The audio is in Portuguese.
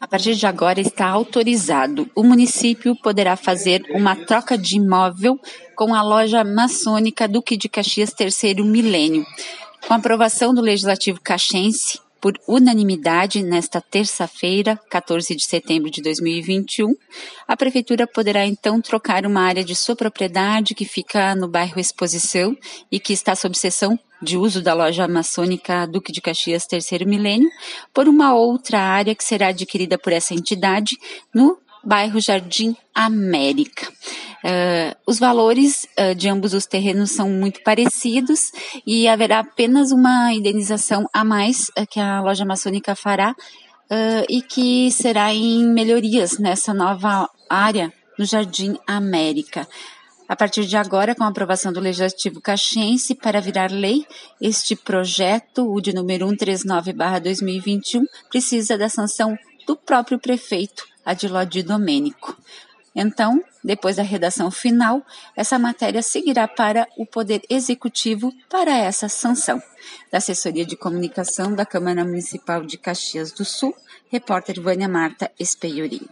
A partir de agora está autorizado. O município poderá fazer uma troca de imóvel com a loja maçônica Duque de Caxias Terceiro Milênio. Com a aprovação do Legislativo Caxense, por unanimidade, nesta terça-feira, 14 de setembro de 2021, a Prefeitura poderá então trocar uma área de sua propriedade que fica no bairro Exposição e que está sob seção de uso da loja maçônica Duque de Caxias Terceiro Milênio por uma outra área que será adquirida por essa entidade no bairro Jardim América. Uh, os valores uh, de ambos os terrenos são muito parecidos e haverá apenas uma indenização a mais uh, que a loja maçônica fará e que será em melhorias nessa nova área no Jardim América. A partir de agora, com a aprovação do Legislativo Caxiense para virar lei, este projeto, o de número 139-2021, precisa da sanção do próprio prefeito, Adilode Domênico. Então, depois da redação final, essa matéria seguirá para o Poder Executivo para essa sanção. Da Assessoria de Comunicação da Câmara Municipal de Caxias do Sul, repórter Vânia Marta Espeiurim.